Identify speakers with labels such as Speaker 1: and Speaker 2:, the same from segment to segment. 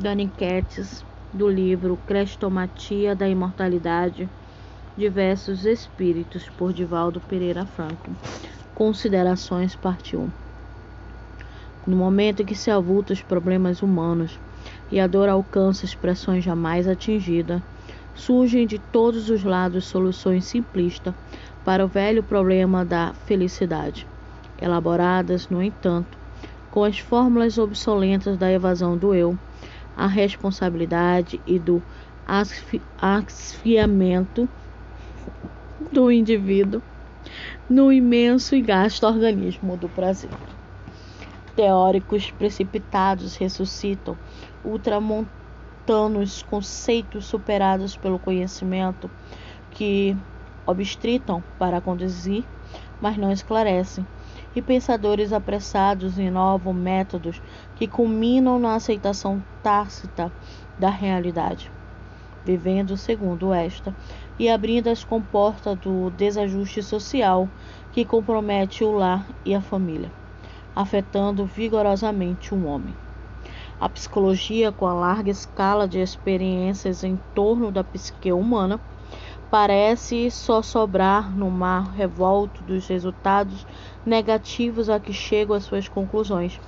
Speaker 1: Daniquetes, do livro Crestomatia da Imortalidade, Diversos Espíritos, por Divaldo Pereira Franco. Considerações, parte 1. No momento em que se avultam os problemas humanos e a dor alcança expressões jamais atingidas, surgem de todos os lados soluções simplistas para o velho problema da felicidade, elaboradas, no entanto, com as fórmulas obsoletas da evasão do eu, a responsabilidade e do asfiamento do indivíduo no imenso e gasto organismo do prazer. Teóricos precipitados ressuscitam ultramontanos conceitos superados pelo conhecimento que obstritam para conduzir, mas não esclarecem, e pensadores apressados inovam métodos que culminam na aceitação tácita da realidade, vivendo segundo esta e abrindo as comportas do desajuste social que compromete o lar e a família, afetando vigorosamente o homem. A psicologia, com a larga escala de experiências em torno da psique humana, parece só sobrar no mar revolto dos resultados negativos a que chegam as suas conclusões,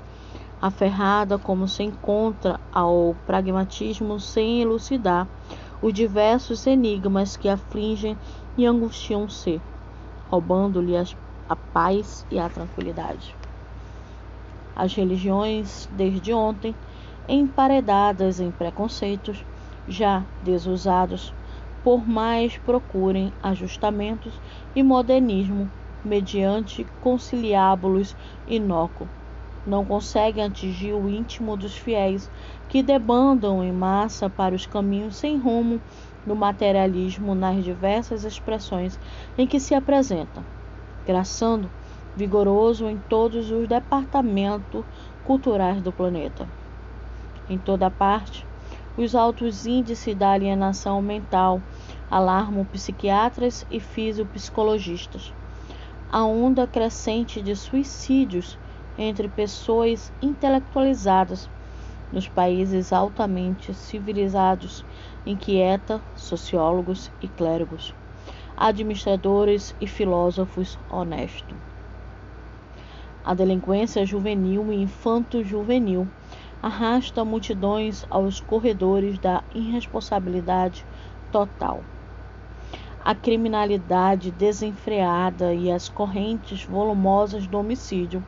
Speaker 1: aferrada como se encontra ao pragmatismo sem elucidar os diversos enigmas que afligem e angustiam o ser, roubando-lhe a paz e a tranquilidade. As religiões, desde ontem, emparedadas em preconceitos, já desusados, por mais procurem ajustamentos e modernismo mediante conciliábulos inócuo. Não conseguem atingir o íntimo dos fiéis que debandam em massa para os caminhos sem rumo do materialismo nas diversas expressões em que se apresenta, graçando vigoroso em todos os departamentos culturais do planeta. Em toda parte, os altos índices da alienação mental alarmam psiquiatras e fisiopsicologistas a onda crescente de suicídios entre pessoas intelectualizadas nos países altamente civilizados inquieta sociólogos e clérigos, administradores e filósofos honestos. A delinquência juvenil e infanto-juvenil arrasta multidões aos corredores da irresponsabilidade total a criminalidade desenfreada e as correntes volumosas do homicídio,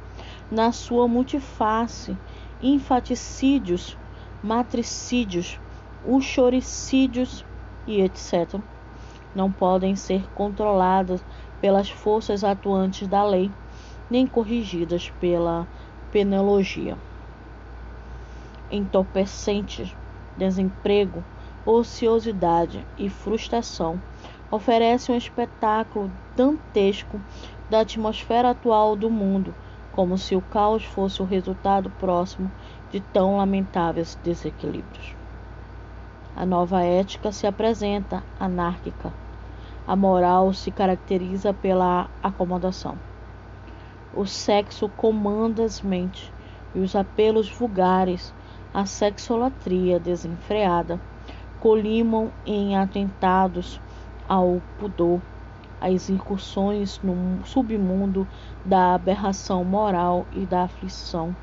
Speaker 1: na sua multiface, infaticídios, matricídios, uxoricídios e etc., não podem ser controladas pelas forças atuantes da lei, nem corrigidas pela penologia. Entorpecentes, desemprego, ociosidade e frustração oferece um espetáculo dantesco da atmosfera atual do mundo, como se o caos fosse o resultado próximo de tão lamentáveis desequilíbrios. A nova ética se apresenta anárquica. A moral se caracteriza pela acomodação. O sexo comanda as mentes e os apelos vulgares, a sexolatria desenfreada, colimam em atentados ao pudor, às incursões no submundo da aberração moral e da aflição.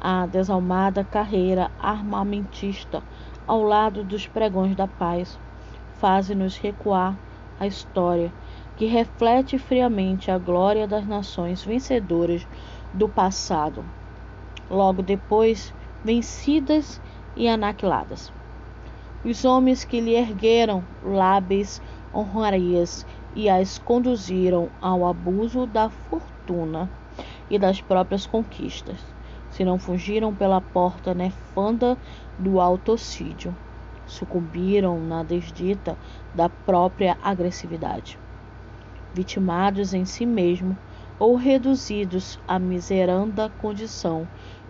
Speaker 1: A desalmada carreira armamentista ao lado dos pregões da paz faz-nos recuar a história que reflete friamente a glória das nações vencedoras do passado, logo depois vencidas e aniquiladas. Os homens que lhe ergueram lábeis honrarias e as conduziram ao abuso da fortuna e das próprias conquistas, se não fugiram pela porta nefanda do autocídio, sucumbiram na desdita da própria agressividade, vitimados em si mesmo ou reduzidos à miseranda condição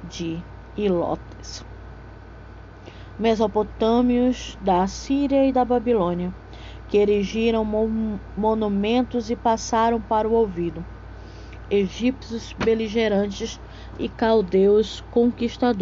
Speaker 1: de ilotes mesopotâmios da Síria e da Babilônia, que erigiram monumentos e passaram para o ouvido, egípcios beligerantes e caldeus conquistadores.